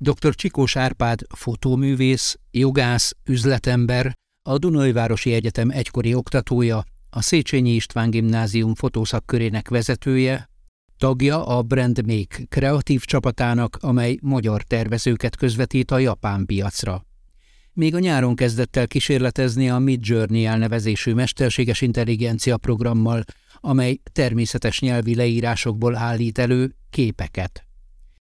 Dr. Csikós Árpád fotóművész, jogász, üzletember, a Dunajvárosi Egyetem egykori oktatója, a Széchenyi István Gimnázium fotószakkörének vezetője, tagja a Brand Make kreatív csapatának, amely magyar tervezőket közvetít a japán piacra. Még a nyáron kezdett el kísérletezni a Mid Journey elnevezésű mesterséges intelligencia programmal, amely természetes nyelvi leírásokból állít elő képeket.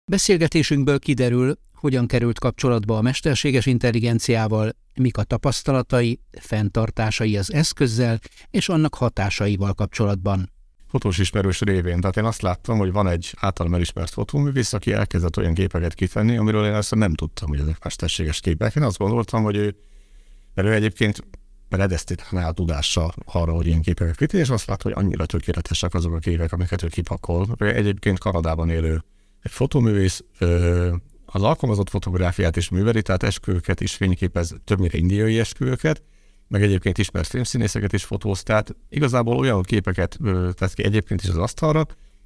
Beszélgetésünkből kiderül, hogyan került kapcsolatba a mesterséges intelligenciával, mik a tapasztalatai, fenntartásai az eszközzel és annak hatásaival kapcsolatban. Fotós ismerős révén. Tehát én azt láttam, hogy van egy általam elismert fotóművész, aki elkezdett olyan képeket kitenni, amiről én ezt nem tudtam, hogy ezek mesterséges képek. Én azt gondoltam, hogy ő, mert ő egyébként predesztinál tudással arra, hogy ilyen képeket kiten, és azt látta, hogy annyira tökéletesek azok a képek, amiket ő kipakol. Egyébként Kanadában élő egy fotóművész, az alkalmazott fotográfiát is műveli, tehát esküvőket is fényképez, többnyire indiai esküvőket, meg egyébként ismert filmszínészeket is fotóz, tehát igazából olyan képeket tesz ki egyébként is az asztalra,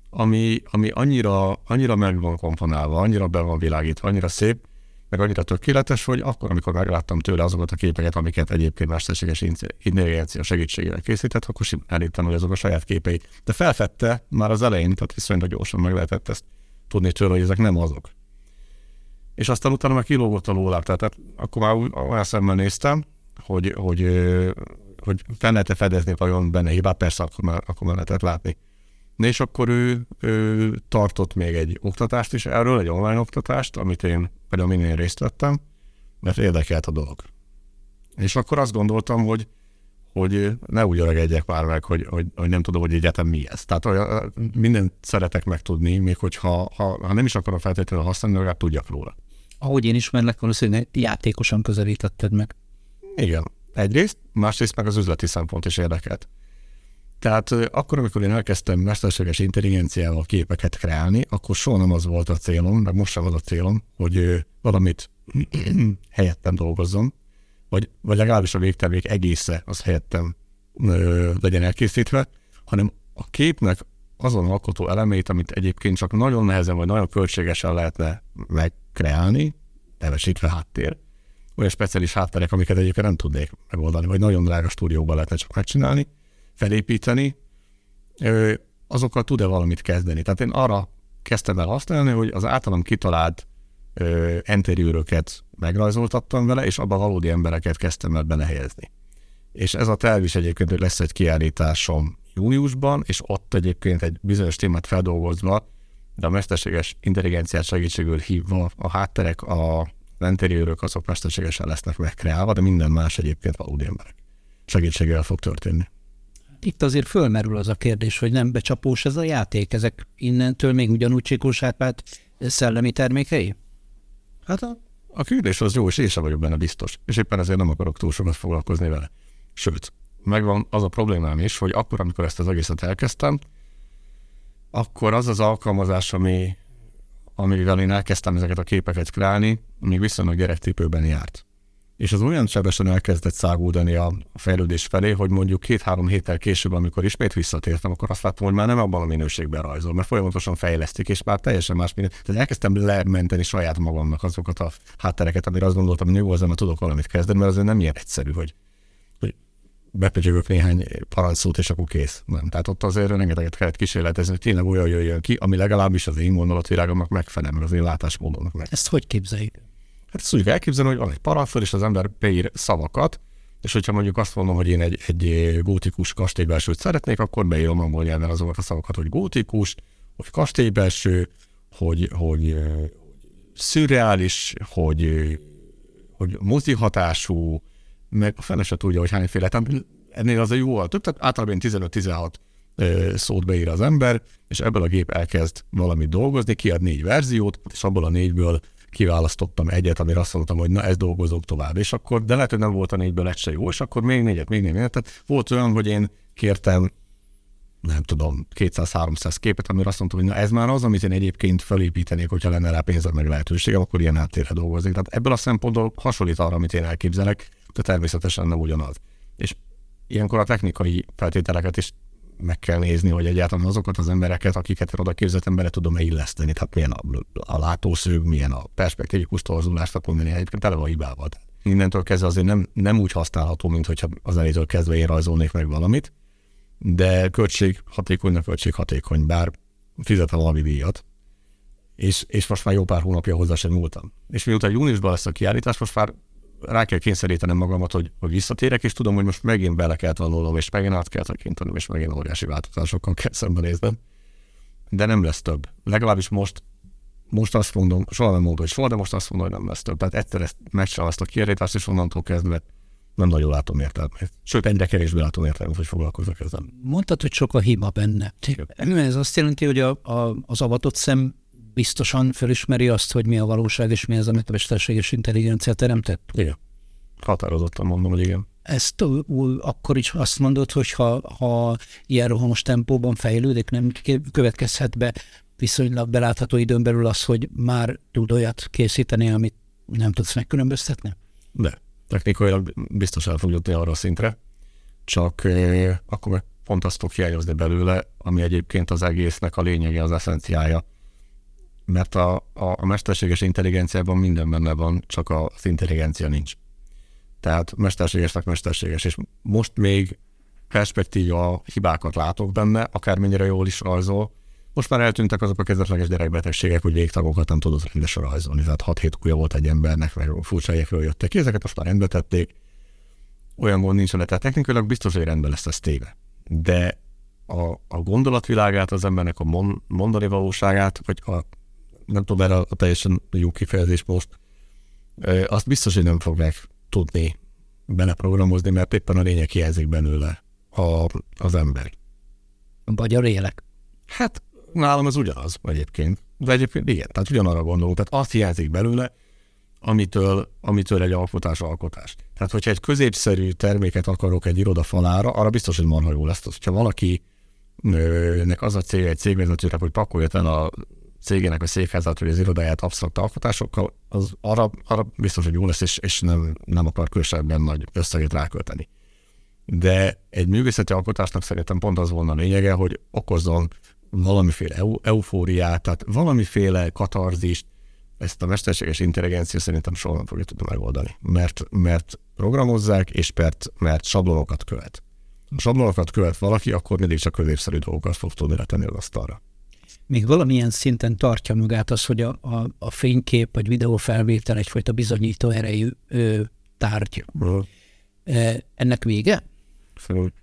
ami, ami annyira, annyira meg van komponálva, annyira be van világítva, annyira szép, meg annyira tökéletes, hogy akkor, amikor megláttam tőle azokat a képeket, amiket egyébként mesterséges intelligencia segítségével készített, akkor elhittem, hogy azok a saját képei. De felfedte már az elején, tehát viszonylag gyorsan meg lehetett ezt tudni tőle, hogy ezek nem azok. És aztán utána meg kilógott a lóláp, tehát akkor már olyan szemmel néztem, hogy, hogy, hogy fel lehet-e fedezni vajon benne hibát, persze akkor már, akkor már lehetett látni. És akkor ő, ő tartott még egy oktatást is erről, egy online oktatást, amit én például minél részt vettem, mert érdekelt a dolog. És akkor azt gondoltam, hogy hogy ne úgy öregedjek már meg, hogy, hogy, hogy nem tudom, hogy egyetem mi ez. Tehát olyan, mindent szeretek megtudni, még hogyha ha, ha nem is akarom feltétlenül használni, legalább tudjak róla. Ahogy én ismerlek, valószínűleg játékosan közelítetted meg. Igen. Egyrészt, másrészt meg az üzleti szempont is érdekelt. Tehát akkor, amikor én elkezdtem mesterséges intelligenciával képeket kreálni, akkor soha nem az volt a célom, meg most sem az a célom, hogy valamit helyettem dolgozzon, vagy, vagy legalábbis a végtermék egésze az helyettem ö, legyen elkészítve, hanem a képnek azon alkotó elemét, amit egyébként csak nagyon nehezen vagy nagyon költségesen lehetne megkreálni, nevesítve háttér, olyan speciális hátterek, amiket egyébként nem tudnék megoldani, vagy nagyon drága stúdióban lehetne csak megcsinálni, felépíteni, azokkal tud-e valamit kezdeni. Tehát én arra kezdtem el használni, hogy az általam kitalált enteriőröket megrajzoltattam vele, és abban valódi embereket kezdtem el belehelyezni. És ez a terv is egyébként, hogy lesz egy kiállításom júniusban, és ott egyébként egy bizonyos témát feldolgozva, de a mesterséges intelligenciát segítségül hívva a hátterek, a interiőrök azok mesterségesen lesznek megkreálva, de minden más egyébként valódi emberek segítségével fog történni. Itt azért fölmerül az a kérdés, hogy nem becsapós ez a játék, ezek innentől még ugyanúgy Csikós Árpád szellemi termékei? Hát a, a kérdés az jó, és én sem vagyok benne biztos. És éppen ezért nem akarok túl sokat foglalkozni vele. Sőt, megvan az a problémám is, hogy akkor, amikor ezt az egészet elkezdtem, akkor az az alkalmazás, ami, amivel én elkezdtem ezeket a képeket kreálni, még viszonylag gyerekcipőben járt és az olyan sebesen elkezdett száguldani a fejlődés felé, hogy mondjuk két-három héttel később, amikor ismét visszatértem, akkor azt láttam, hogy már nem abban a minőségben rajzol, mert folyamatosan fejlesztik, és már teljesen más minő. Tehát elkezdtem lementeni saját magamnak azokat a háttereket, amire azt gondoltam, hogy jó, mert tudok valamit kezdeni, mert azért nem ilyen egyszerű, hogy, bepegyögök néhány parancsszót, és akkor kész. Nem. Tehát ott azért rengeteget kellett kísérletezni, hogy tényleg olyan jöjjön ki, ami legalábbis az én gondolatvilágomnak megfelel, meg az én látásmódomnak meg. Ezt hogy képzeljük? Hát ezt úgy elképzelni, hogy van egy paraföl, és az ember beír szavakat, és hogyha mondjuk azt mondom, hogy én egy, egy gótikus kastélybelsőt szeretnék, akkor beírom angol nyelven azokat a szavakat, hogy gótikus, hogy kastélybelső, hogy, hogy szürreális, hogy, hogy mozi hatású, meg a fele se tudja, hogy hányféle. Tehát ennél az a jó több, tehát általában 15-16 szót beír az ember, és ebből a gép elkezd valamit dolgozni, kiad négy verziót, és abból a négyből kiválasztottam egyet, amire azt mondtam, hogy na, ez dolgozok tovább. És akkor, de lehet, hogy nem volt a négyből egy se jó, és akkor még négyet, még négyet. Tehát volt olyan, hogy én kértem nem tudom, 200-300 képet, amire azt mondtam, hogy na ez már az, amit én egyébként felépítenék, hogyha lenne rá pénzem meg lehetőségem, akkor ilyen háttérre dolgozik. Tehát ebből a szempontból hasonlít arra, amit én elképzelek, de természetesen nem ugyanaz. És ilyenkor a technikai feltételeket is meg kell nézni, hogy egyáltalán azokat az embereket, akiket oda képzeltem, bele tudom-e illeszteni. Tehát milyen a, a látószög, milyen a perspektívikus torzulás, tehát mondani, egyébként tele van hibával. Innentől kezdve azért nem, nem úgy használható, mint hogyha az elétől kezdve én rajzolnék meg valamit, de költség hatékony, költség hatékony, bár fizetem valami díjat, és, és most már jó pár hónapja hozzá sem múltam. És miután júniusban lesz a kiállítás, most már rá kell kényszerítenem magamat, hogy, hogy visszatérek, és tudom, hogy most megint bele kell tanulnom, és megint át kell tekintenem, és megint óriási változásokkal kell szembenéznem. De nem lesz több. Legalábbis most, most azt mondom, soha nem mondom, hogy soha, de most azt mondom, hogy nem lesz több. Tehát egyszer ezt megcsinálom ezt a kiállítást, és onnantól kezdve nem nagyon látom értelmét. Sőt, egyre kevésbé látom értelmét, hogy foglalkozok ezzel. Mondtad, hogy sok a hiba benne. Ez azt jelenti, hogy a, a, az avatott szem biztosan felismeri azt, hogy mi a valóság, és mi az, amit a mesterséges intelligencia teremtett? Igen. Határozottan mondom, hogy igen. Ezt akkor is azt mondod, hogy ha, ha ilyen rohamos tempóban fejlődik, nem következhet be viszonylag belátható időn belül az, hogy már tud olyat készíteni, amit nem tudsz megkülönböztetni? De. Technikailag biztos el fog jutni arra a szintre, csak eh, akkor pont azt fog hiányozni belőle, ami egyébként az egésznek a lényege, az eszenciája mert a, a, a mesterséges intelligenciában minden benne van, csak az intelligencia nincs. Tehát mesterségesnek mesterséges, és most még perspektíva hibákat látok benne, akármennyire jól is rajzol. Most már eltűntek azok a kezdetleges gyerekbetegségek, hogy végtagokat nem tudott rendesen rajzolni. Tehát 6-7 ujja volt egy embernek, meg furcsa helyekről jöttek ezeket most már rendbe tették. Olyan gond nincs tehát technikailag biztos, hogy rendben lesz ez téve. De a, a gondolatvilágát, az embernek a mondani valóságát, vagy a nem tudom erre a teljesen jó kifejezés most, azt biztos, hogy nem fogják tudni beleprogramozni, mert éppen a lényeg hiányzik belőle a, az ember. Vagy a rélek. Hát nálam ez ugyanaz egyébként. De egyébként igen, tehát ugyanarra gondolunk. Tehát azt hiányzik belőle, amitől, amitől egy alkotás alkotás. Tehát, hogyha egy középszerű terméket akarok egy iroda falára, arra biztos, hogy marha jó lesz. Ha valaki nek az a cél egy cégvezetőnek, hogy pakolja el a cégének a székházát, vagy az irodáját absztrakt alkotásokkal, az arra, arra biztos, hogy jó lesz, és, és nem, nem akar különösebben nagy összeget rákölteni. De egy művészeti alkotásnak szerintem pont az volna a lényege, hogy okozzon valamiféle eu, eufóriát, tehát valamiféle katarzist, ezt a mesterséges intelligencia szerintem soha nem fogja tudni megoldani, mert, mert programozzák, és mert, mert sablonokat követ. Ha sablonokat követ valaki, akkor mindig csak középszerű dolgokat fog tudni letenni az asztalra még valamilyen szinten tartja magát az, hogy a, a, a fénykép vagy videófelvétel egyfajta bizonyító erejű ö, tárgy. Uh-huh. E, ennek vége?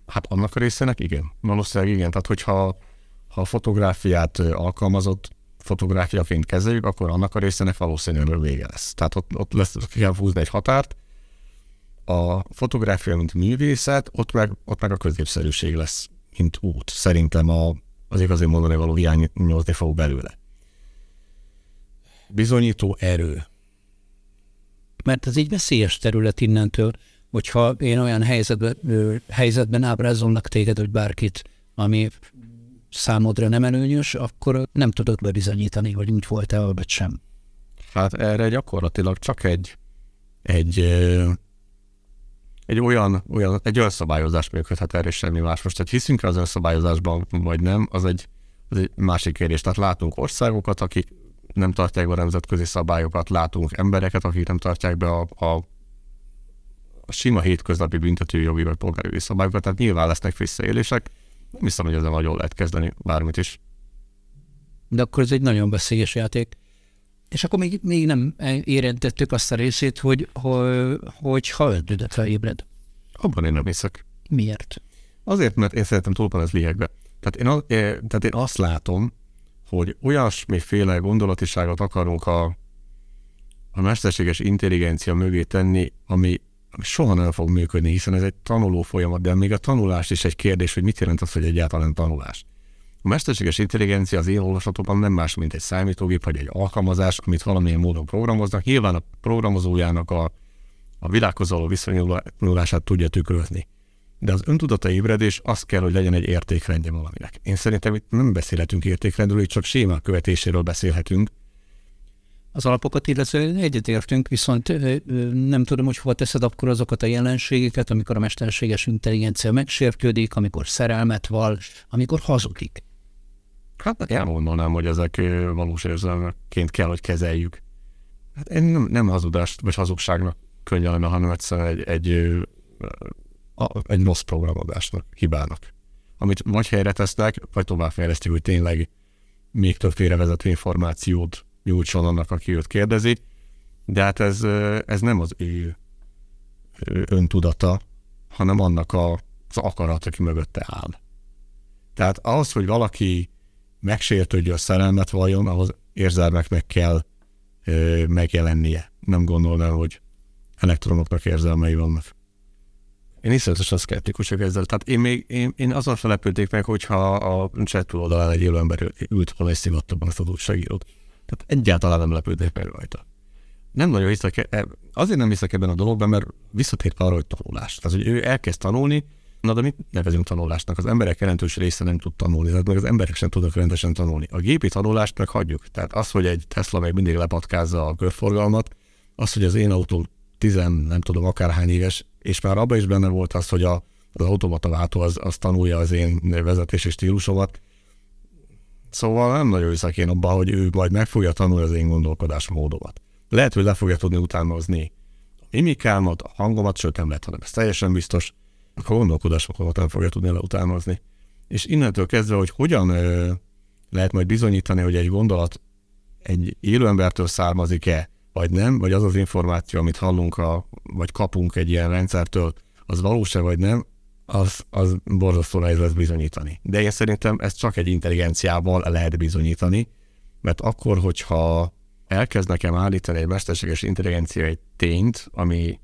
Hát annak a részének igen. Valószínűleg igen. Tehát hogyha ha a fotográfiát alkalmazott fotográfiaként kezeljük, akkor annak a részének valószínűleg vége lesz. Tehát ott, ott lesz, kell húzni egy határt. A fotográfia, mint művészet, ott meg, ott meg a középszerűség lesz, mint út. Szerintem a, az igazi mondani való hiányozni fog belőle. Bizonyító erő. Mert ez egy veszélyes terület innentől, hogyha én olyan helyzetben, helyzetben ábrázolnak téged, hogy bárkit, ami számodra nem előnyös, akkor nem tudod bebizonyítani, hogy úgy volt-e, vagy sem. Hát erre gyakorlatilag csak egy, egy egy olyan, olyan, egy olyan szabályozás működhet erre, és semmi más. Most, tehát hiszünk az önszabályozásban, vagy nem, az egy, az egy másik kérdés. Tehát látunk országokat, akik nem tartják be a nemzetközi szabályokat, látunk embereket, akik nem tartják be a, a, a sima hétköznapi büntetőjogi vagy polgári szabályokat, tehát nyilván lesznek visszaélések. Nem hiszem, hogy ezzel nagyon lehet kezdeni bármit is. De akkor ez egy nagyon veszélyes játék. És akkor még, még nem érintettük azt a részét, hogy, hogy, hogy ha öldödet ébred. Abban én nem hiszek. Miért? Azért, mert én szeretem ez liegbe. Tehát én, eh, tehát én azt látom, hogy olyasmiféle gondolatiságot akarunk a, a mesterséges intelligencia mögé tenni, ami, ami soha nem fog működni, hiszen ez egy tanuló folyamat, de még a tanulás is egy kérdés, hogy mit jelent az, hogy egyáltalán tanulás. A mesterséges intelligencia az én olvasatomban nem más, mint egy számítógép vagy egy alkalmazás, amit valamilyen módon programoznak. Nyilván a programozójának a, a világhoz való viszonyulását tudja tükrözni. De az öntudata ébredés az kell, hogy legyen egy értékrendje valaminek. Én szerintem itt nem beszélhetünk értékrendről, itt csak sémák követéséről beszélhetünk. az alapokat, illetve egyetértünk, viszont nem tudom, hogy hova teszed akkor azokat a jelenségeket, amikor a mesterséges intelligencia megsértődik, amikor szerelmet val, amikor hazudik. Hát én mondanám, hogy ezek valós érzelmeként kell, hogy kezeljük. Hát én nem, nem hazudást, vagy hazugságnak könyvelem, hanem egyszerűen egy, egy, egy rossz programozásnak, hibának. Amit vagy helyre tesznek, vagy továbbfejlesztik, hogy tényleg még több félrevezető információt nyújtson annak, aki őt kérdezi. De hát ez, ez nem az ő öntudata, hanem annak a, az akarat, aki mögötte áll. Tehát az, hogy valaki megsértődjön a szerelmet vajon, ahhoz érzelmeknek kell ö, megjelennie. Nem gondolnám, hogy elektronoknak érzelmei vannak. Én iszonyatosan szkeptikus vagyok ezzel. Tehát én még én, én azon felepülték meg, hogyha a chat oldalán egy élő ember ült volna és szivattabban ezt az újságírót. Tehát egyáltalán nem lepődnék meg rajta. Nem nagyon hiszek, e- azért nem hiszek ebben a dologban, mert visszatért arra, hogy tanulás. Tehát, hogy ő elkezd tanulni, Na de mit nevezünk tanulásnak? Az emberek jelentős része nem tud tanulni, tehát meg az emberek sem tudnak rendesen tanulni. A gépi tanulást meg hagyjuk. Tehát az, hogy egy Tesla még mindig lepatkázza a körforgalmat, az, hogy az én autó tizen, nem tudom, akárhány éves, és már abban is benne volt az, hogy a, az automata váltó az, az tanulja az én vezetési stílusomat. Szóval nem nagyon hiszek én abban, hogy ő majd meg fogja tanulni az én gondolkodásmódomat. Lehet, hogy le fogja tudni utánozni a mimikámat, a hangomat, sőt nem lehet, hanem ez teljesen biztos akkor gondolkodásokat nem fogja tudni leutánozni. És innentől kezdve, hogy hogyan lehet majd bizonyítani, hogy egy gondolat egy élő embertől származik-e, vagy nem, vagy az az információ, amit hallunk, a, vagy kapunk egy ilyen rendszertől, az valós-e, vagy nem, az, az borzasztó nehéz lesz bizonyítani. De én szerintem ezt csak egy intelligenciával lehet bizonyítani, mert akkor, hogyha elkezd nekem állítani egy mesterséges intelligencia egy tényt, ami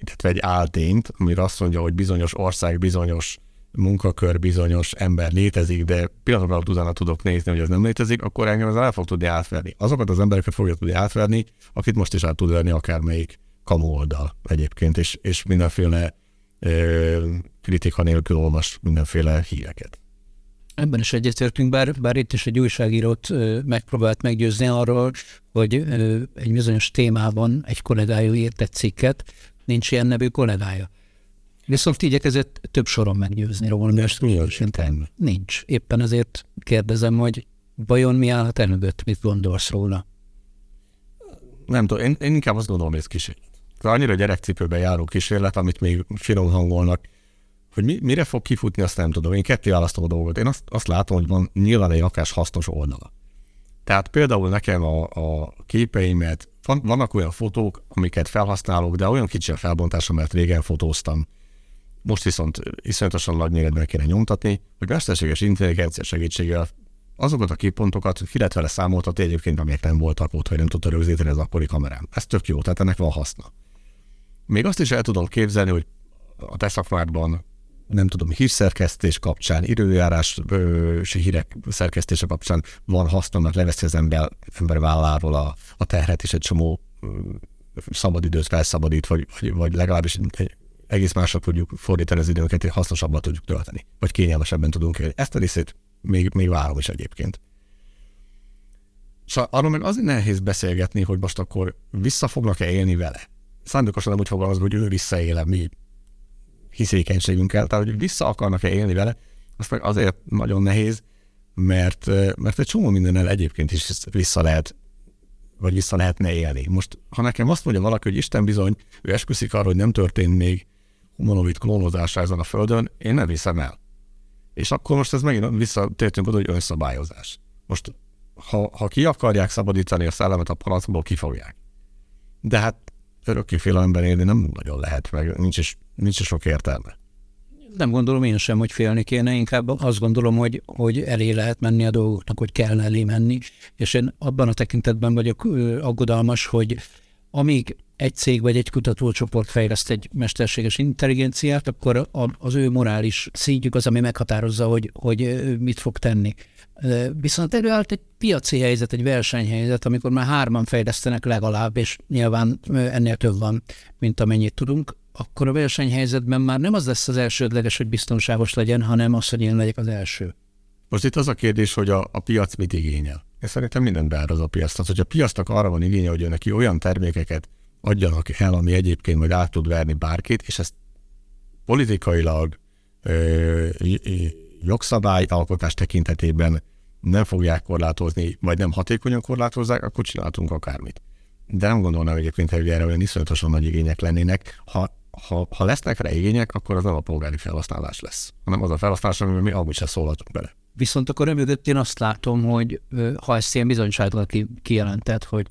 illetve egy áltényt, amire azt mondja, hogy bizonyos ország, bizonyos munkakör, bizonyos ember létezik, de pillanatban utána tudok nézni, hogy ez nem létezik, akkor engem ez el fog tudni átverni. Azokat az embereket fogja tudni átverni, akit most is át tud verni akármelyik kamu oldal egyébként, és, és mindenféle ö, kritika nélkül olvas mindenféle híreket. Ebben is egyetértünk, bár, bár itt is egy újságírót ö, megpróbált meggyőzni arról, hogy ö, egy bizonyos témában egy kollégája írt egy cikket, nincs ilyen nevű kollégája. Viszont igyekezett több soron meggyőzni róla. De ezt szinten? Nincs. Éppen ezért kérdezem, hogy vajon mi állhat elmögött, mit gondolsz róla? Nem tudom, én, én inkább azt gondolom, hogy ez kísérlet. Annyira gyerekcipőben járó kísérlet, amit még finom hangolnak, hogy mi, mire fog kifutni, azt nem tudom. Én ketté választom a dolgot. Én azt, azt látom, hogy van nyilván egy akás hasznos oldala. Tehát például nekem a, a képeimet van, vannak olyan fotók, amiket felhasználok, de olyan kicsi a felbontása, mert régen fotóztam. Most viszont iszonyatosan nagy méretben kéne nyomtatni, hogy mesterséges intelligencia segítségével azokat a képpontokat ki lehet vele számoltatni egyébként, amelyek nem voltak ott, hogy nem tudta rögzíteni az akkori kamerám. Ez tök jó, tehát ennek van haszna. Még azt is el tudom képzelni, hogy a te szakmádban nem tudom, hírszerkesztés kapcsán, időjárás hírek szerkesztése kapcsán van hasznomnak leveszi az ember, ember válláról a, a terhet, és egy csomó szabadidőt felszabadít, vagy, vagy, vagy legalábbis egész másra tudjuk fordítani az időnket, hogy hasznosabban tudjuk tölteni, vagy kényelmesebben tudunk élni. Ezt a részét még, még várom is egyébként. És arról meg azért nehéz beszélgetni, hogy most akkor vissza fognak-e élni vele. Szándékosan nem úgy fogalmazom, hogy ő visszaéle, mi hiszékenységünkkel, tehát hogy vissza akarnak-e élni vele, azt meg azért nagyon nehéz, mert, mert egy csomó mindennel egyébként is vissza lehet, vagy vissza lehetne élni. Most, ha nekem azt mondja valaki, hogy Isten bizony, ő esküszik arra, hogy nem történt még humanoid klónozása ezen a földön, én nem viszem el. És akkor most ez megint visszatértünk oda, hogy önszabályozás. Most, ha, ha ki akarják szabadítani a szellemet a palackból, kifogják. De hát örökké félelemben élni nem nagyon lehet, meg nincs is, nincs sok értelme. Nem gondolom én sem, hogy félni kéne, inkább azt gondolom, hogy, hogy elé lehet menni a dolgoknak, hogy kell elé menni, és én abban a tekintetben vagyok aggodalmas, hogy amíg egy cég vagy egy kutatócsoport fejleszt egy mesterséges intelligenciát, akkor az ő morális szintjük az, ami meghatározza, hogy, hogy mit fog tenni. Viszont előállt egy piaci helyzet, egy versenyhelyzet, amikor már hárman fejlesztenek legalább, és nyilván ennél több van, mint amennyit tudunk, akkor a versenyhelyzetben már nem az lesz az elsődleges, hogy biztonságos legyen, hanem az, hogy én legyek az első. Most itt az a kérdés, hogy a, a piac mit igényel. Én szerintem minden beáraz a piac. Tehát, hogyha a piacnak arra van igénye, hogy neki olyan termékeket adjanak el, ami egyébként majd át tud verni bárkit, és ezt politikailag, ö, jogszabályalkotás tekintetében nem fogják korlátozni, vagy nem hatékonyan korlátozzák, akkor csináltunk akármit. De nem gondolnám egyébként, hogy erre olyan iszonyatosan nagy igények lennének. Ha, ha, ha lesznek rá igények, akkor az nem a polgári felhasználás lesz, hanem az a felhasználás, amiben mi amúgy se szólhatunk bele. Viszont akkor emögött én azt látom, hogy ha ezt ilyen bizonysággal kijelentett, hogy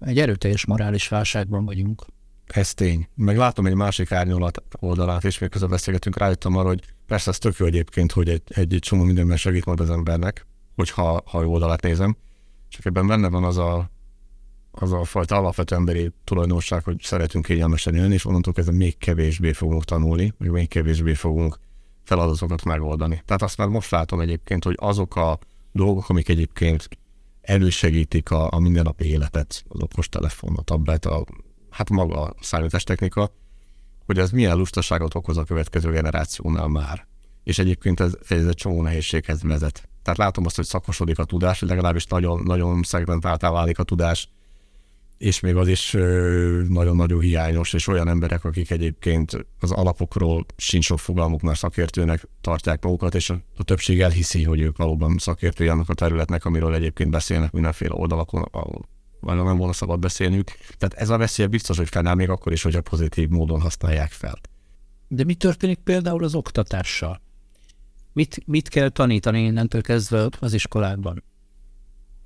egy erőteljes morális válságban vagyunk. Ez tény. Meg látom egy másik árnyolat oldalát, és még közben beszélgetünk, rájöttem arra, hogy persze az tök jó egyébként, hogy egy, egy csomó mindenben segít majd az embernek, hogyha ha jó oldalát nézem, csak ebben benne van az a, az a fajta alapvető emberi tulajdonság, hogy szeretünk kényelmesen élni, és onnantól kezdve még kevésbé fogunk tanulni, még, még kevésbé fogunk feladatokat megoldani. Tehát azt már most látom egyébként, hogy azok a dolgok, amik egyébként elősegítik a, a mindennapi életet, az okostelefon, a tablet, a, hát maga a számítástechnika, hogy ez milyen lustaságot okoz a következő generációnál már. És egyébként ez, ez egy csomó nehézséghez vezet. Tehát látom azt, hogy szakosodik a tudás, legalábbis nagyon, nagyon szegmentáltá válik a tudás, és még az is nagyon-nagyon hiányos, és olyan emberek, akik egyébként az alapokról sincs sok fogalmuk, már szakértőnek tartják magukat, és a, többség elhiszi, hogy ők valóban szakértői annak a területnek, amiről egyébként beszélnek mindenféle oldalakon, ahol nem volna szabad beszélniük. Tehát ez a veszély biztos, hogy fennáll még akkor is, hogy a pozitív módon használják fel. De mi történik például az oktatással? Mit, mit kell tanítani innentől kezdve az iskolákban?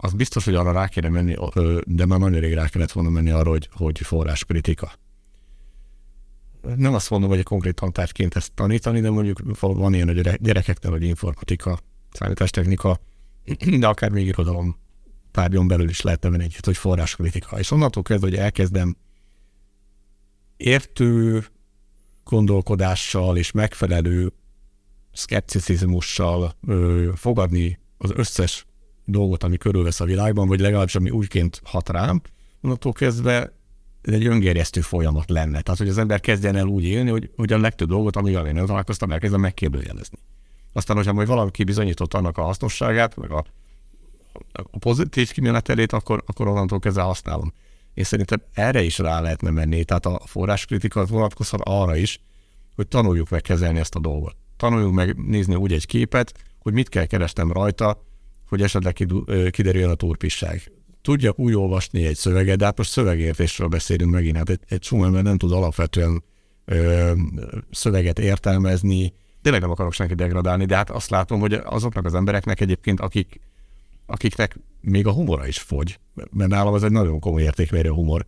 Az biztos, hogy arra rá kéne menni, de már nagyon rég rá kellett volna menni arra, hogy, hogy forráskritika. Nem azt mondom, hogy egy konkrét tantárgyként ezt tanítani, de mondjuk van ilyen, hogy gyerekeknek, hogy informatika, számítástechnika, de akár még irodalom tárgyon belül is lehetne venni egy, hogy forráskritika. És onnantól kezdve, hogy elkezdem értő gondolkodással és megfelelő szkepticizmussal fogadni az összes dolgot, ami körülvesz a világban, vagy legalábbis ami úgyként hat rám, onnantól kezdve ez egy öngerjesztő folyamat lenne. Tehát, hogy az ember kezdjen el úgy élni, hogy, hogy a legtöbb dolgot, amivel én találkoztam, elkezdem megkérdőjelezni. Aztán, hogyha majd valaki bizonyított annak a hasznosságát, meg a, a pozitív kimenetelét, akkor, akkor onnantól kezdve használom. Én szerintem erre is rá lehetne menni. Tehát a forráskritika vonatkozhat arra is, hogy tanuljuk meg kezelni ezt a dolgot. Tanuljunk meg nézni úgy egy képet, hogy mit kell kerestem rajta, hogy esetleg kiderüljön a turpisság. Tudjak úgy olvasni egy szöveget, de hát most szövegértésről beszélünk megint. Hát egy, egy csomó ember nem tud alapvetően ö, szöveget értelmezni. Tényleg nem akarok senki degradálni, de hát azt látom, hogy azoknak az embereknek egyébként, akik, akiknek még a humora is fogy, mert nálam ez egy nagyon komoly értékmérő humor.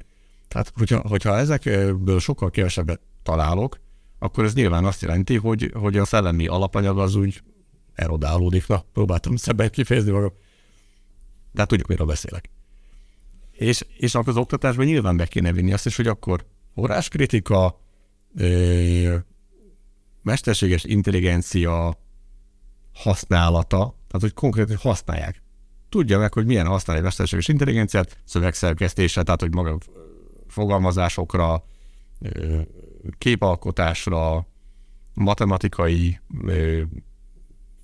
Tehát, hogyha, hogyha ezekből sokkal kevesebbet találok, akkor ez nyilván azt jelenti, hogy, hogy a szellemi alapanyag az úgy erodálódik. Na, próbáltam szebben kifejezni magam. De hát tudjuk, miről beszélek. És, és akkor az oktatásban nyilván be kéne vinni azt is, hogy akkor forráskritika, mesterséges intelligencia használata, tehát hogy konkrétan használják. Tudja meg, hogy milyen használni egy mesterséges intelligenciát, szövegszerkesztésre, tehát hogy maga fogalmazásokra, képalkotásra, matematikai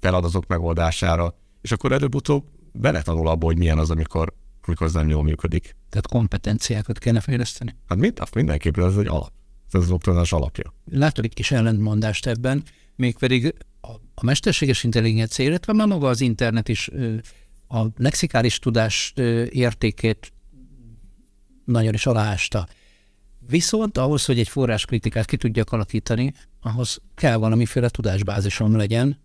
feladatok megoldására, és akkor előbb-utóbb beletanul abba, hogy milyen az, amikor, amikor az nem jól működik. Tehát kompetenciákat kellene fejleszteni? Hát mit? Azt mindenképpen ez egy alap. Ez az oktatás alapja. Látok egy kis ellentmondást ebben, mégpedig a, a mesterséges intelligencia, illetve már maga az internet is a lexikális tudás értékét nagyon is aláásta. Viszont ahhoz, hogy egy forráskritikát ki tudjak alakítani, ahhoz kell valamiféle tudásbázisom legyen,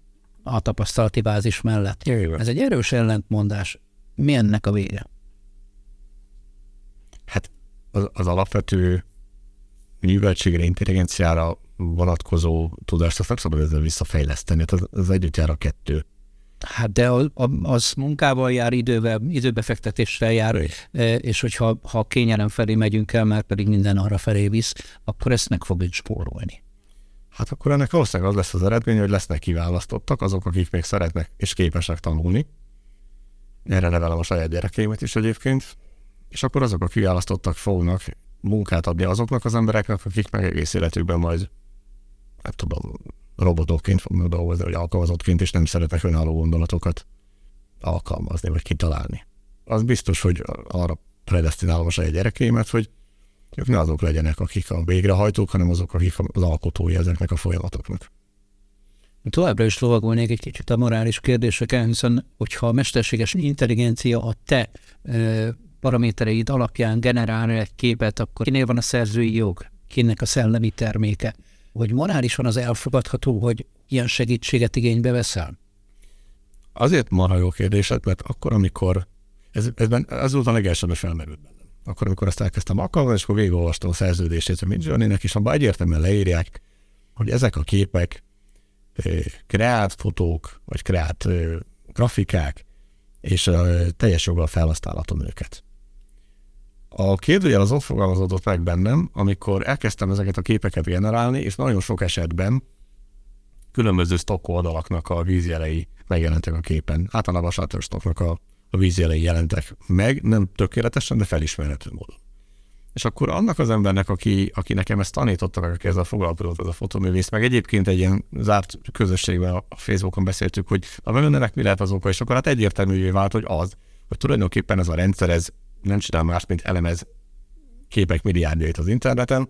a tapasztalati bázis mellett. Jövő. Ez egy erős ellentmondás. Mi ennek a vége? Hát az, az alapvető műveltségre, intelligenciára vonatkozó tudást azt nem szabad ezzel visszafejleszteni, az, az együtt jár a kettő. Hát de az munkával jár, idővel, időbefektetéssel jár, Ré. és hogyha ha kényelem felé megyünk el, mert pedig minden arra felé visz, akkor ezt meg fogjuk spórolni. Hát akkor ennek valószínűleg az lesz az eredmény, hogy lesznek kiválasztottak azok, akik még szeretnek és képesek tanulni. Erre nevelem a saját gyerekeimet is egyébként. És akkor azok a kiválasztottak fognak munkát adni azoknak az embereknek, akik meg egész életükben majd, nem tudom, robotokként fognak dolgozni, vagy alkalmazottként, és nem szeretnek önálló gondolatokat alkalmazni, vagy kitalálni. az biztos, hogy arra predestinálom a saját gyerekeimet, hogy ők ne azok legyenek, akik a végrehajtók, hanem azok, akik az alkotói ezeknek a folyamatoknak. Továbbra is lovagolnék egy kicsit a morális kérdéseken, hiszen hogyha a mesterséges intelligencia a te ö, paramétereid alapján generál egy képet, akkor kinél van a szerzői jog, kinek a szellemi terméke? Hogy morálisan az elfogadható, hogy ilyen segítséget igénybe veszel? Azért marha jó kérdésed, mert akkor, amikor ez, ez, ez volt a legelsőbb felmerült. Akkor, amikor ezt elkezdtem alkalmazni, és akkor végigolvastam a szerződését a Midjourney-nek, és abban egyértelműen leírják, hogy ezek a képek kreált fotók, vagy kreált grafikák, és teljes joggal felhasználhatom őket. A kérdőjel az ott fogalmazódott meg bennem, amikor elkezdtem ezeket a képeket generálni, és nagyon sok esetben különböző stock oldalaknak a vízjelei megjelentek a képen. Általában a Shutterstocknak a, a vízjelei jelentek meg, nem tökéletesen, de felismerhető módon. És akkor annak az embernek, aki, aki nekem ezt tanította meg, aki ezzel foglalkozott, az a fotoművész, meg egyébként egy ilyen zárt közösségben a Facebookon beszéltük, hogy a önnek mi lehet az oka, és akkor hát egyértelművé vált, hogy az, hogy tulajdonképpen ez a rendszer, ez nem csinál más, mint elemez képek milliárdjait az interneten,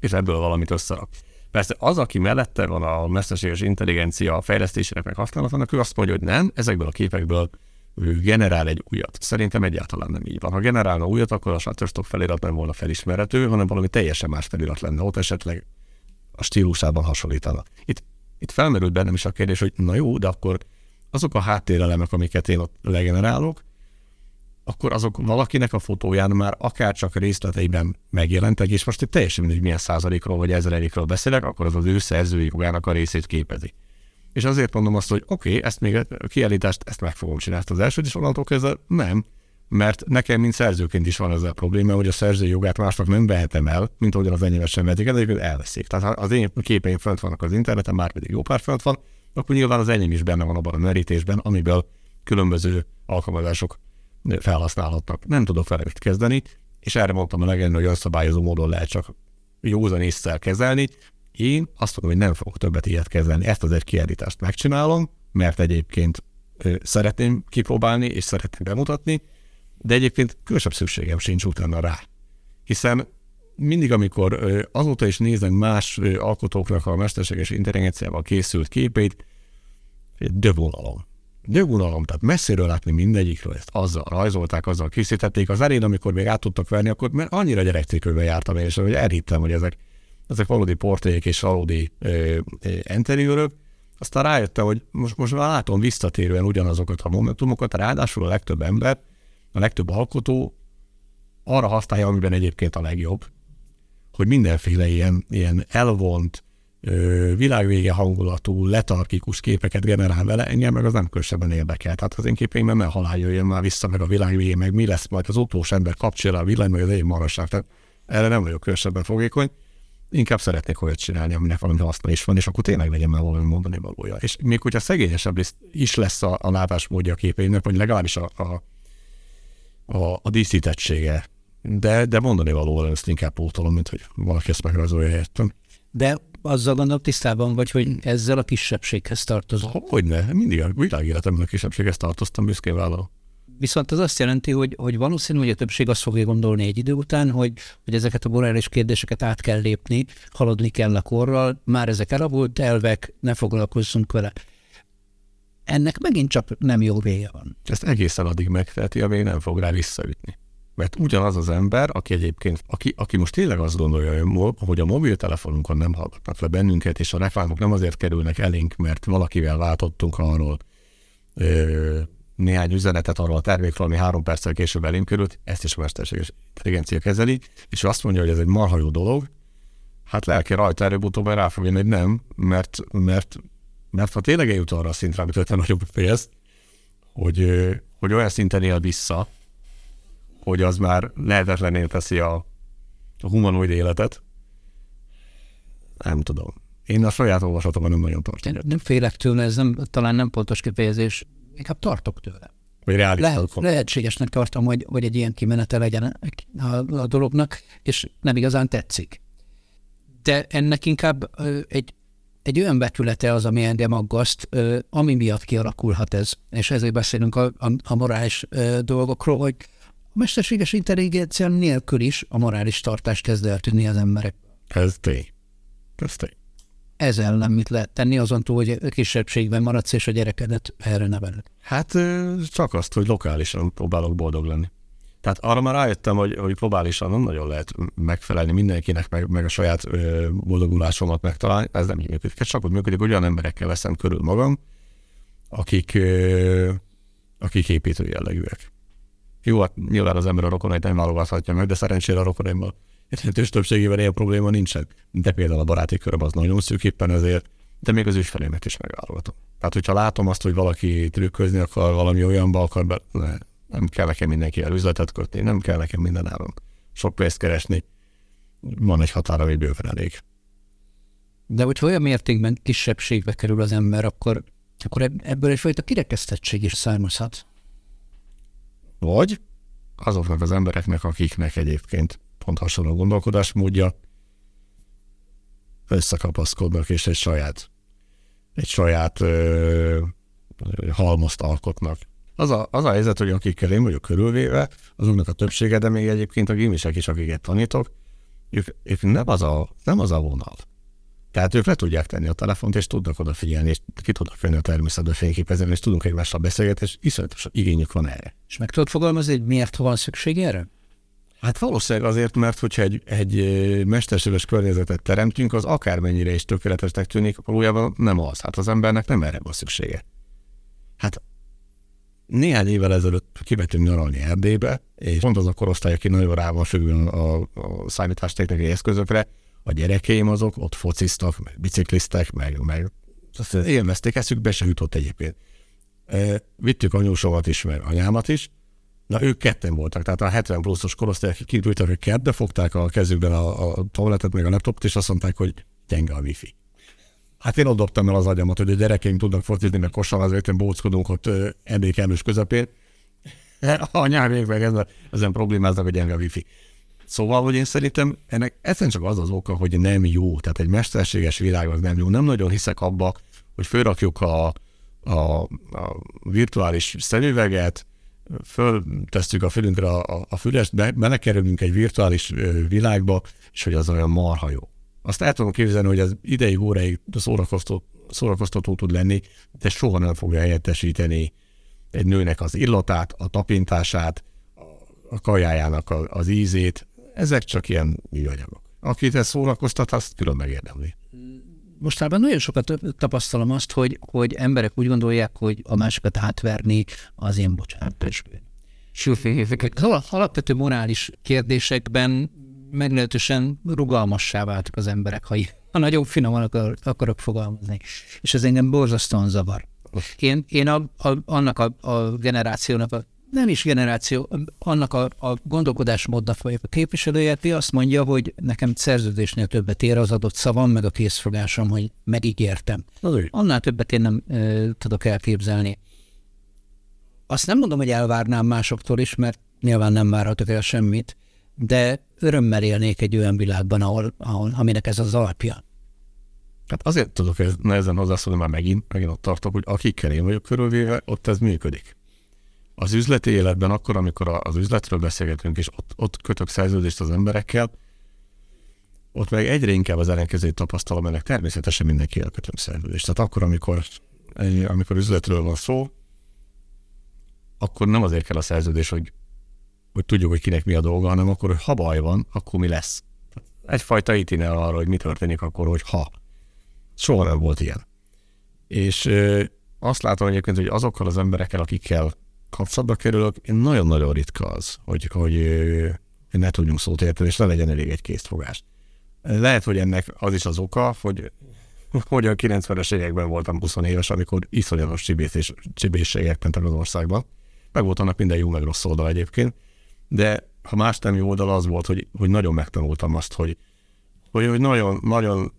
és ebből valamit összerak. Persze az, aki mellette van a mesterséges intelligencia fejlesztésének meg használatának, ő azt mondja, hogy nem, ezekből a képekből ő generál egy újat. Szerintem egyáltalán nem így van. Ha generálna újat, akkor a Shutterstock felirat nem volna felismerhető, hanem valami teljesen más felirat lenne. Ott esetleg a stílusában hasonlítana. Itt, itt felmerült bennem is a kérdés, hogy na jó, de akkor azok a háttérelemek, amiket én ott legenerálok, akkor azok valakinek a fotóján már akár csak részleteiben megjelentek, és most itt teljesen mindegy, milyen százalékról vagy ezerelékről beszélek, akkor az az ő szerzői jogának a részét képezi. És azért mondom azt, hogy oké, okay, ezt még a kiállítást, ezt meg fogom csinálni az elsőt, és onnantól kezdve nem, mert nekem, mint szerzőként is van ezzel a probléma, hogy a szerzői jogát másnak nem vehetem el, mint ahogyan az enyémet sem vehetik de egyébként elveszik. Tehát az én képeim fönt vannak az interneten, már pedig jó pár fönt van, akkor nyilván az enyém is benne van abban a merítésben, amiből különböző alkalmazások felhasználhatnak. Nem tudok vele mit kezdeni, és erre mondtam a legelőn, hogy szabályozó módon lehet csak józan észszel kezelni. Én azt mondom, hogy nem fogok többet ilyet kezelni. Ezt az egy kiállítást megcsinálom, mert egyébként szeretném kipróbálni, és szeretném bemutatni, de egyébként különösebb szükségem sincs utána rá. Hiszen mindig, amikor azóta is nézem más alkotóknak a mesterséges intelligenciával készült képét, dövonalom nyugunalom, tehát messziről látni mindegyikről, ezt azzal rajzolták, azzal készítették. Az elén, amikor még át tudtak venni, akkor mert annyira gyerekcikőben jártam én, és hogy elhittem, hogy ezek, ezek valódi portrék és valódi ö, interiőrök. Aztán rájöttem, hogy most, most már látom visszatérően ugyanazokat a momentumokat, ráadásul a legtöbb ember, a legtöbb alkotó arra használja, amiben egyébként a legjobb, hogy mindenféle ilyen, ilyen elvont, világvége hangulatú, letarkikus képeket generál vele, engem meg az nem különösebben érdekel. Tehát az én képeimben ne halál jöjjön már vissza, meg a világ meg mi lesz majd az utolsó ember kapcsol a villany, meg az én marasság. Tehát erre nem vagyok különösebben fogékony. Inkább szeretnék olyat csinálni, aminek valami haszna is van, és akkor tényleg legyen már valami mondani valója. És még hogyha szegényesebb is lesz a, a látásmódja a képeimnek, vagy legalábbis a, a, a, a díszítettsége, de, de mondani való ezt inkább pótolom, mint hogy valaki ezt megrajzolja értem. De azzal gondolom tisztában vagy, hogy ezzel a kisebbséghez tartozol. Hogyne, mindig a világéletemben a kisebbséghez tartoztam, büszkén vállalom. Viszont az azt jelenti, hogy, hogy valószínű, hogy a többség azt fogja gondolni egy idő után, hogy, hogy ezeket a morális kérdéseket át kell lépni, haladni kell a korral, már ezek elavult elvek, ne foglalkozzunk vele. Ennek megint csak nem jó vége van. Ezt egészen addig megteheti, amíg nem fog rá visszaütni. Mert ugyanaz az ember, aki egyébként, aki, aki most tényleg azt gondolja, hogy a mobiltelefonunkon nem hallgatnak le bennünket, és a reklámok nem azért kerülnek elénk, mert valakivel váltottunk arról néhány üzenetet arról a termékről, ami három perccel később elém került, ezt is a mesterséges intelligencia kezeli, és azt mondja, hogy ez egy marha jó dolog, hát lelki rajta előbb-utóbb rá fog hogy nem, mert, mert, mert ha tényleg eljut arra a szintre, amit te nagyobb félsz, hogy, hogy olyan szinten él vissza, hogy az már lehetetlené teszi a, a humanoid életet. Nem tudom. Én a saját olvasatomban nem nagyon tartom. Nem félek tőle, ez nem, talán nem pontos kifejezés, inkább tartok tőle. Vagy Lehet, lehetségesnek tartom, hogy, hogy egy ilyen kimenete legyen a, a dolognak, és nem igazán tetszik. De ennek inkább egy egy olyan betülete az, ami engem aggaszt, ami miatt kialakulhat ez, és ezért beszélünk a, a, a morális dolgokról, hogy a mesterséges intelligencia nélkül is a morális tartást kezd eltűnni az emberek. Ez tény. Ez tény. Ez ellen mit lehet tenni, azon túl, hogy kisebbségben maradsz, és a gyerekedet erre neveled? Hát csak azt, hogy lokálisan próbálok boldog lenni. Tehát arra már rájöttem, hogy, hogy globálisan nem nagyon lehet megfelelni mindenkinek, meg, meg a saját ö, boldogulásomat megtalálni. Ez nem így működik. Csak úgy működik, hogy olyan emberekkel veszem körül magam, akik, ö, akik építő jellegűek. Jó, hát nyilván az ember a rokonait nem válogathatja meg, de szerencsére a rokonaimmal jelentős többségében ilyen probléma nincsen. De például a baráti köröm az nagyon szűk éppen ezért, de még az ügyfelémet is megválogatom. Tehát, hogyha látom azt, hogy valaki trükközni akar, valami olyanba akar be, ne, nem kell nekem mindenkivel üzletet kötni, nem kell nekem minden áron sok pénzt keresni. Van egy határa, ami bőven elég. De hogyha olyan mértékben kisebbségbe kerül az ember, akkor, akkor ebből egyfajta kirekesztettség is származhat. Vagy azoknak az embereknek, akiknek egyébként pont hasonló gondolkodásmódja, összekapaszkodnak, és egy saját, egy saját ö, halmazt alkotnak. Az a, az a helyzet, hogy akikkel én vagyok körülvéve, azoknak a többsége, de még egyébként a gimisek is, akiket tanítok, ők, ők nem, az a, nem az a vonal. Tehát ők le tudják tenni a telefont, és tudnak odafigyelni, és ki tudnak fenni a természetbe fényképezni, és tudunk egymással beszélgetni, és iszonyatos igényük van erre. És meg tudod fogalmazni, hogy miért van szükség erre? Hát valószínűleg azért, mert hogyha egy, egy mesterséges környezetet teremtünk, az akármennyire is tökéletesnek tűnik, valójában nem az. Hát az embernek nem erre van szüksége. Hát néhány évvel ezelőtt kivetünk nyaralni Erdélybe, és pont az a korosztály, aki nagyon rá van függően a, a számítástechnikai eszközökre, a gyerekeim azok ott fociztak, meg bicikliztek, meg, meg élmezték, eszükbe se jutott egyébként. E, vittük anyósomat is, meg anyámat is, Na, ők ketten voltak, tehát a 70 pluszos korosztály, akik kintültek a kertbe, fogták a kezükben a, a tabletet, meg a laptopot, és azt mondták, hogy gyenge a wifi. Hát én ott dobtam el az agyamat, hogy a gyerekeink tudnak focizni, meg kosan, azért bóckodunk ott emlékelműs közepén. A nyelvék meg ezen, ezen problémáznak, hogy gyenge a wifi. Szóval, hogy én szerintem ennek egyszerűen csak az az oka, hogy nem jó. Tehát egy mesterséges világ az nem jó. Nem nagyon hiszek abba, hogy fölrakjuk a, a, a virtuális szemüveget, föltesszük a fülünkre a, a fülest, be, belekerülünk egy virtuális világba, és hogy az olyan marha jó. Azt el tudom képzelni, hogy az ideig, óráig szórakoztató, szórakoztató tud lenni, de soha nem fogja helyettesíteni egy nőnek az illatát, a tapintását, a kajájának az ízét. Ezek csak ilyen műanyagok. Akit ez szórakoztat, azt külön megérdemli. Mostában nagyon sokat tapasztalom azt, hogy, hogy emberek úgy gondolják, hogy a másikat átverni az én bocsánat. Sőt, alapvető morális kérdésekben meglehetősen rugalmassá váltak az emberek, ha, ha nagyon finoman akar, akarok fogalmazni. És ez engem borzasztóan zavar. Én, én a, a, annak a, a generációnak, a, nem is generáció, annak a, a gondolkodásmódnak vagyok a képviselője, aki azt mondja, hogy nekem szerződésnél többet ér az adott szavam, meg a készfogásom, hogy megígértem. Annál többet én nem e, tudok elképzelni. Azt nem mondom, hogy elvárnám másoktól is, mert nyilván nem várhatok el semmit, de örömmel élnék egy olyan világban, ahol, ahol aminek ez az alapja. Hát azért tudok ez nehezen hozzászólni, már megint, megint ott tartok, hogy akikkel én vagyok körülvéve, ott ez működik. Az üzleti életben akkor, amikor az üzletről beszélgetünk, és ott, ott kötök szerződést az emberekkel, ott meg egyre inkább az ellenkezőjét tapasztalom, ennek természetesen mindenki elkötöm szerződést. Tehát akkor, amikor, amikor üzletről van szó, akkor nem azért kell a szerződés, hogy hogy tudjuk, hogy kinek mi a dolga, hanem akkor, hogy ha baj van, akkor mi lesz. Egyfajta ítine arra, hogy mi történik akkor, hogy ha. Soha nem volt ilyen. És ö, azt látom egyébként, hogy azokkal az emberekkel, akikkel kapcsolatba kerülök, nagyon-nagyon ritka az, hogy, hogy, ne tudjunk szót érteni, és ne legyen elég egy készfogás. Lehet, hogy ennek az is az oka, hogy hogy a 90-es években voltam 20 éves, amikor iszonyatos csibészségek mentek az országban. Meg volt annak minden jó meg rossz oldal egyébként de ha más nem jó oldal az volt, hogy, hogy nagyon megtanultam azt, hogy, hogy, hogy nagyon, nagyon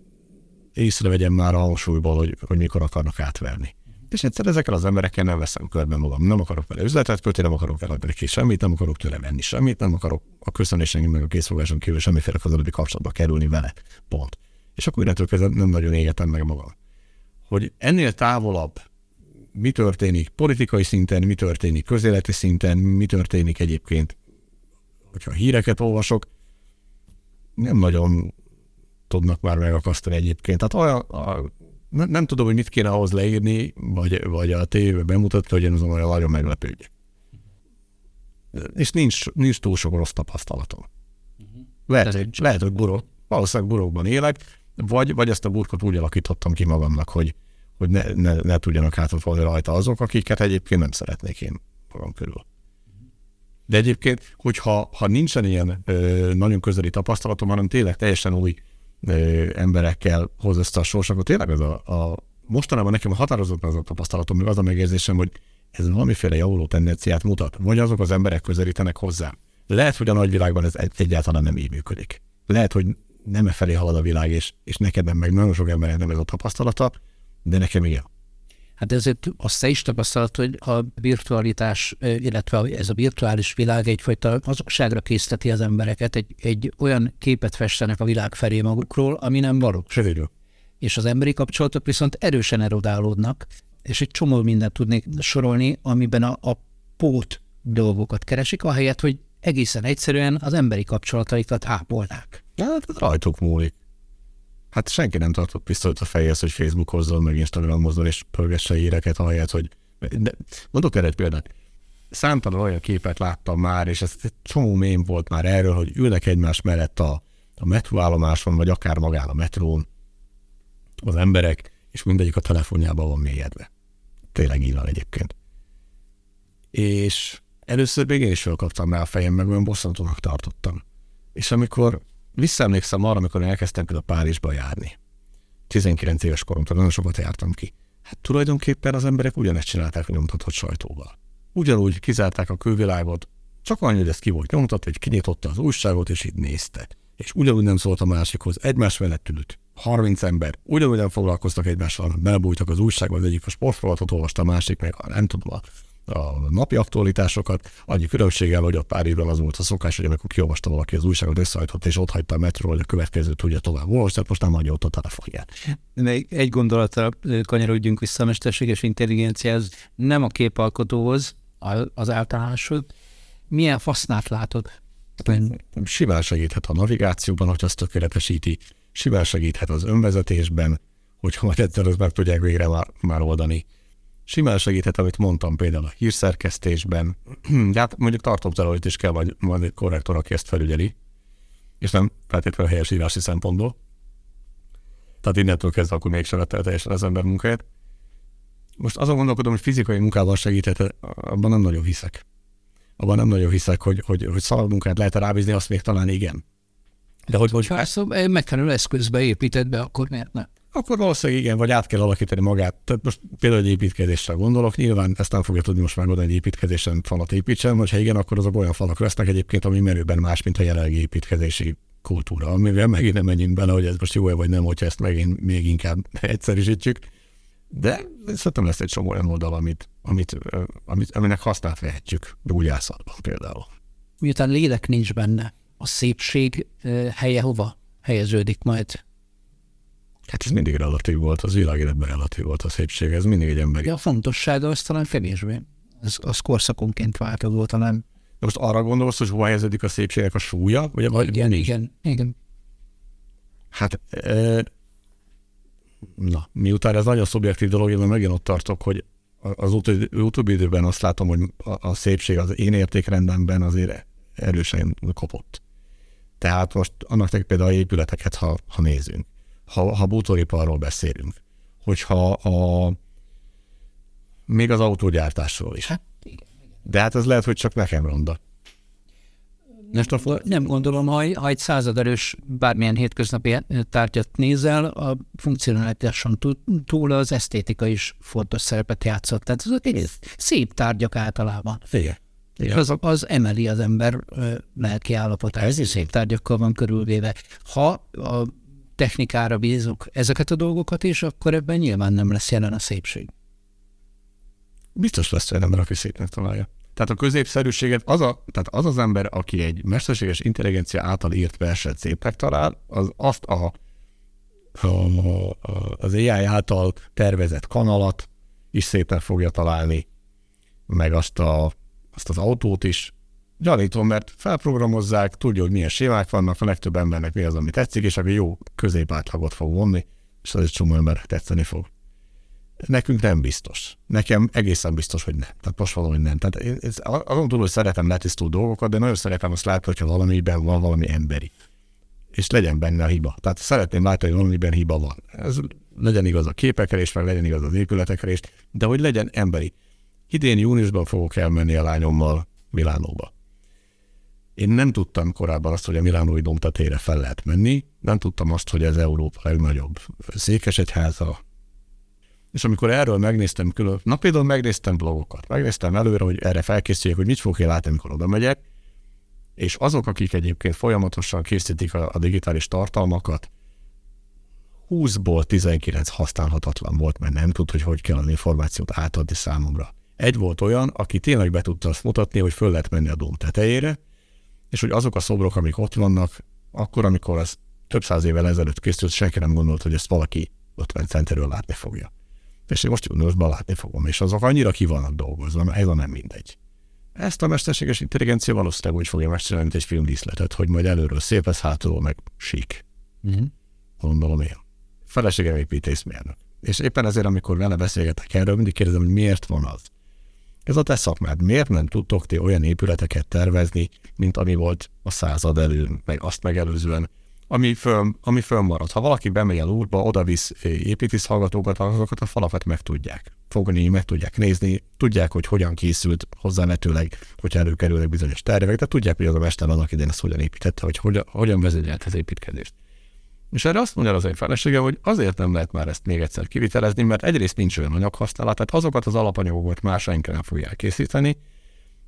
észrevegyem már a hangsúlyból, hogy, hogy mikor akarnak átverni. És egyszer ezekkel az emberekkel nem veszem körbe magam. Nem akarok vele üzletet kötni, nem akarok vele neki semmit, nem akarok tőle venni semmit, nem akarok a köszönésen meg a készfogáson kívül semmiféle közelebbi kapcsolatba kerülni vele. Pont. És akkor innentől kezdve nem nagyon égetem meg magam. Hogy ennél távolabb mi történik politikai szinten, mi történik közéleti szinten, mi történik egyébként, hogyha híreket olvasok, nem nagyon tudnak már megakasztani egyébként. Tehát olyan, a, nem, nem tudom, hogy mit kéne ahhoz leírni, vagy, vagy a tévébe bemutatni, hogy én azon olyan nagyon meglepődjek. És nincs, nincs túl sok rossz tapasztalatom. Uh-huh. Lehet, hogy, lehet, hogy burok, valószínűleg burokban élek, vagy, vagy ezt a burkot úgy alakítottam ki magamnak, hogy, hogy ne, ne, ne tudjanak átadni rajta azok, akiket egyébként nem szeretnék én magam körül. De egyébként, hogyha ha nincsen ilyen ö, nagyon közeli tapasztalatom, hanem tényleg teljesen új ö, emberekkel hoz össze a sors, akkor tényleg az a, a mostanában nekem határozott az a tapasztalatom, meg az a megérzésem, hogy ez valamiféle javuló tendenciát mutat, vagy azok az emberek közelítenek hozzá. Lehet, hogy a nagyvilágban ez egyáltalán nem így működik. Lehet, hogy nem e felé halad a világ, és, és neked nem, meg nagyon sok emberek nem ez a tapasztalata, de nekem igen. Hát ezért azt is tapasztalt, hogy a virtualitás, illetve ez a virtuális világ egyfajta azokságra készteti az embereket, egy, egy olyan képet festenek a világ felé magukról, ami nem való. Sőről. És az emberi kapcsolatok viszont erősen erodálódnak, és egy csomó mindent tudnék sorolni, amiben a, a pót dolgokat keresik, ahelyett, hogy egészen egyszerűen az emberi kapcsolataikat ápolnák. Hát rajtuk múlik. Hát senki nem tartott pisztolyt a fejhez, hogy Facebook hozzon, meg Instagram hozzon, és pörgesse híreket, ahelyett, hogy... De mondok erre egy példát. Számtalan olyan képet láttam már, és ez egy csomó mém volt már erről, hogy ülnek egymás mellett a, a metróállomáson, vagy akár magán a metrón az emberek, és mindegyik a telefonjában van mélyedve. Tényleg így van egyébként. És először még én is felkaptam rá a fejem, meg olyan bosszantónak tartottam. És amikor visszaemlékszem arra, amikor elkezdtem például Párizsba járni. 19 éves koromtól nagyon sokat jártam ki. Hát tulajdonképpen az emberek ugyanezt csinálták a nyomtatott sajtóval. Ugyanúgy kizárták a külvilágot, csak annyi, hogy ez ki volt nyomtat, hogy kinyitotta az újságot, és így nézte. És ugyanúgy nem szólt a másikhoz, egymás mellett ült. 30 ember, ugyanúgy nem foglalkoztak egymással, belebújtak az újságba, az egyik a sportrovatot olvasta, a másik meg nem tudom, a a napi aktualitásokat, annyi különbséggel, hogy ott pár évvel az volt a szokás, hogy amikor kiolvasta valaki az újságot, összehajtott és ott hagyta a metróról, hogy a következő tudja tovább olvasni, most nem adja ott a telefonját. Egy gondolatra kanyarodjunk vissza a mesterséges intelligenciához, nem a képalkotóhoz, az általánoshoz. Milyen fasznát látod? Simán segíthet a navigációban, hogy azt tökéletesíti, simán segíthet az önvezetésben, hogyha majd egyszer meg tudják végre már, már oldani simán segíthet, amit mondtam például a hírszerkesztésben. De hát mondjuk hogy is kell vagy majd egy korrektor, aki ezt felügyeli, és nem feltétlenül helyesírási szempontból. Tehát innentől kezdve akkor mégsem vett el teljesen az ember munkáját. Most azon gondolkodom, hogy fizikai munkával segíthet, abban nem nagyon hiszek. Abban nem nagyon hiszek, hogy, hogy, hogy szabad munkát lehet rábízni, azt még talán igen. De hogy, hogy... Persze, megfelelő eszközbe építed be, akkor miért ne? Akkor valószínűleg igen, vagy át kell alakítani magát. Tehát most például egy építkezésre gondolok, nyilván ezt nem fogja tudni most megoldani, hogy építkezésen falat építsen, vagy ha igen, akkor azok olyan falak lesznek egyébként, ami merőben más, mint a jelenlegi építkezési kultúra, amivel megint nem menjünk bele, hogy ez most jó-e vagy nem, hogyha ezt megint még inkább egyszerűsítjük. De szerintem lesz egy csomó olyan oldal, amit, amit, amit, aminek hasznát vehetjük gyógyászatban például. Miután lélek nincs benne, a szépség helye hova helyeződik majd? Hát ez mindig relatív volt, az világéletben relatív volt a szépség, ez mindig egy emberi. Ja, a fontossága az talán kevésbé. Ez, az korszakonként változó talán. De most arra gondolsz, hogy hova helyeződik a szépségek a súlya? Vagy, vagy igen, igen, igen. Hát, e, na, miután ez nagyon szubjektív dolog, én megint ott tartok, hogy az utóbbi időben azt látom, hogy a, a szépség az én értékrendemben azért erősen kopott. Tehát most annak például a épületeket, ha, ha nézünk ha, ha bútoriparról beszélünk, hogyha a, még az autógyártásról is. Hát, igen, igen. De hát ez lehet, hogy csak nekem ronda. Most a... Nem gondolom, ha, ha egy századerős bármilyen hétköznapi tárgyat nézel, a funkcionalitáson túl az esztétika is fontos szerepet játszott. Tehát azok egy szép tárgyak általában. Igen. És az, az emeli az ember lelki állapotát. Ez is szép tárgyakkal van körülvéve. Ha a technikára bízunk ezeket a dolgokat, és akkor ebben nyilván nem lesz jelen a szépség. Biztos lesz olyan ember, aki szépnek találja. Tehát a középszerűséget, az, a, tehát az az ember, aki egy mesterséges intelligencia által írt verset szépnek talál, az azt a az AI által tervezett kanalat is szépen fogja találni, meg azt, a, azt az autót is. Gyanítom, mert felprogramozzák, tudja, hogy milyen sémák vannak, a legtöbb embernek mi az, ami tetszik, és akkor jó középátlagot fog vonni, és az egy csomó ember tetszeni fog. Nekünk nem biztos. Nekem egészen biztos, hogy nem. Tehát most valahogy nem. Tehát én, én azon túl, hogy szeretem letisztult dolgokat, de nagyon szeretem azt látni, hogyha valamiben van valami emberi. És legyen benne a hiba. Tehát szeretném látni, hogy valamiben hiba van. Ez legyen igaz a képekre is, meg legyen igaz az épületekre is, de hogy legyen emberi. Idén júniusban fogok elmenni a lányommal Milánóba. Én nem tudtam korábban azt, hogy a Milánói Domtatére fel lehet menni, nem tudtam azt, hogy ez Európa legnagyobb székesegyháza, és amikor erről megnéztem külön, na például megnéztem blogokat, megnéztem előre, hogy erre felkészüljek, hogy mit fogok én látni, amikor oda megyek, és azok, akik egyébként folyamatosan készítik a, a digitális tartalmakat, 20-ból 19 használhatatlan volt, mert nem tud, hogy hogy kell az információt átadni számomra. Egy volt olyan, aki tényleg be tudta azt mutatni, hogy föl lehet menni a dóm tetejére, és hogy azok a szobrok, amik ott vannak, akkor, amikor az több száz évvel ezelőtt készült, senki nem gondolt, hogy ezt valaki 50 centerről látni fogja és én most júniusban látni fogom, és azok annyira ki vannak dolgozva, ez a nem mindegy. Ezt a mesterséges intelligencia valószínűleg úgy fogja megcsinálni, mint egy filmdíszletet, hogy majd előről szép ez, hátulról meg sík. Mm-hmm. Gondolom én. Feleségem építészmérnök. És éppen ezért, amikor vele beszélgetek erről, mindig kérdezem, hogy miért van az. Ez a te szakmád. Miért nem tudtok ti olyan épületeket tervezni, mint ami volt a század elő, meg azt megelőzően, ami, föl, ami fölmarad. Ha valaki bemegy a úrba, oda visz építész hallgatókat, azokat a falakat meg tudják fogni, meg tudják nézni, tudják, hogy hogyan készült hozzávetőleg, hogy előkerülnek bizonyos tervek, de tudják, hogy az a mester annak idején ezt hogyan építette, hogy hogyan, hogyan vezényelt az építkezést. És erre azt mondja az én felesége, hogy azért nem lehet már ezt még egyszer kivitelezni, mert egyrészt nincs olyan anyaghasználat, tehát azokat az alapanyagokat másaink nem fogják készíteni,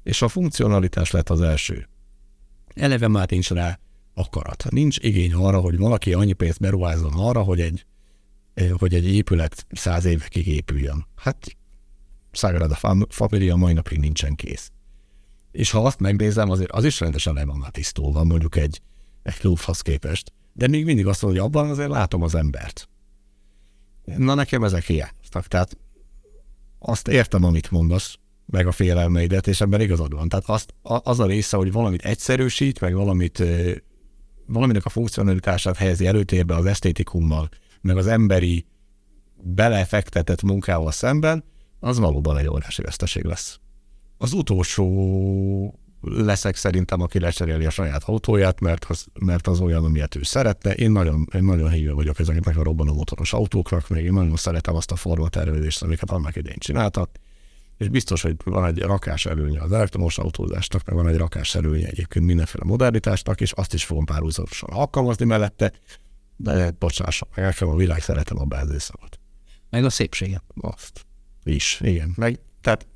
és a funkcionalitás lett az első. Eleve már nincs rá akarat. Nincs igény arra, hogy valaki annyi pénzt beruházzon arra, hogy egy, eh, hogy egy épület száz évekig épüljön. Hát Sagrada Familia mai napig nincsen kész. És ha azt megnézem, azért az is rendesen le van már tisztulva, mondjuk egy, egy klubhoz képest. De még mindig azt mondom, hogy abban azért látom az embert. Na nekem ezek hiányoztak. Tehát azt értem, amit mondasz, meg a félelmeidet, és ebben igazad van. Tehát azt, az a része, hogy valamit egyszerűsít, meg valamit valaminek a funkcionalitását helyezi előtérbe az esztétikummal, meg az emberi belefektetett munkával szemben, az valóban egy óriási veszteség lesz. Az utolsó leszek szerintem, aki lecseréli a saját autóját, mert az, mert az olyan, amilyet ő szeretne. Én nagyon, én nagyon hívő vagyok ezeknek a robbanó motoros autóknak, még én nagyon szeretem azt a formatervezést, amiket annak idején csináltak és biztos, hogy van egy rakás előnye az elektromos autózásnak, meg van egy rakás előnye egyébként mindenféle modernitásnak, és azt is fogom párhuzamosan alkalmazni mellette, de bocsássak meg, nekem a világ szeretem a bázészakot. Meg a szépsége. Azt is, igen. Meg, tehát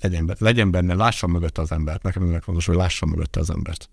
legyen, legyen benne, lássam mögött az embert. Nekem meg fontos, hogy lássam mögött az embert.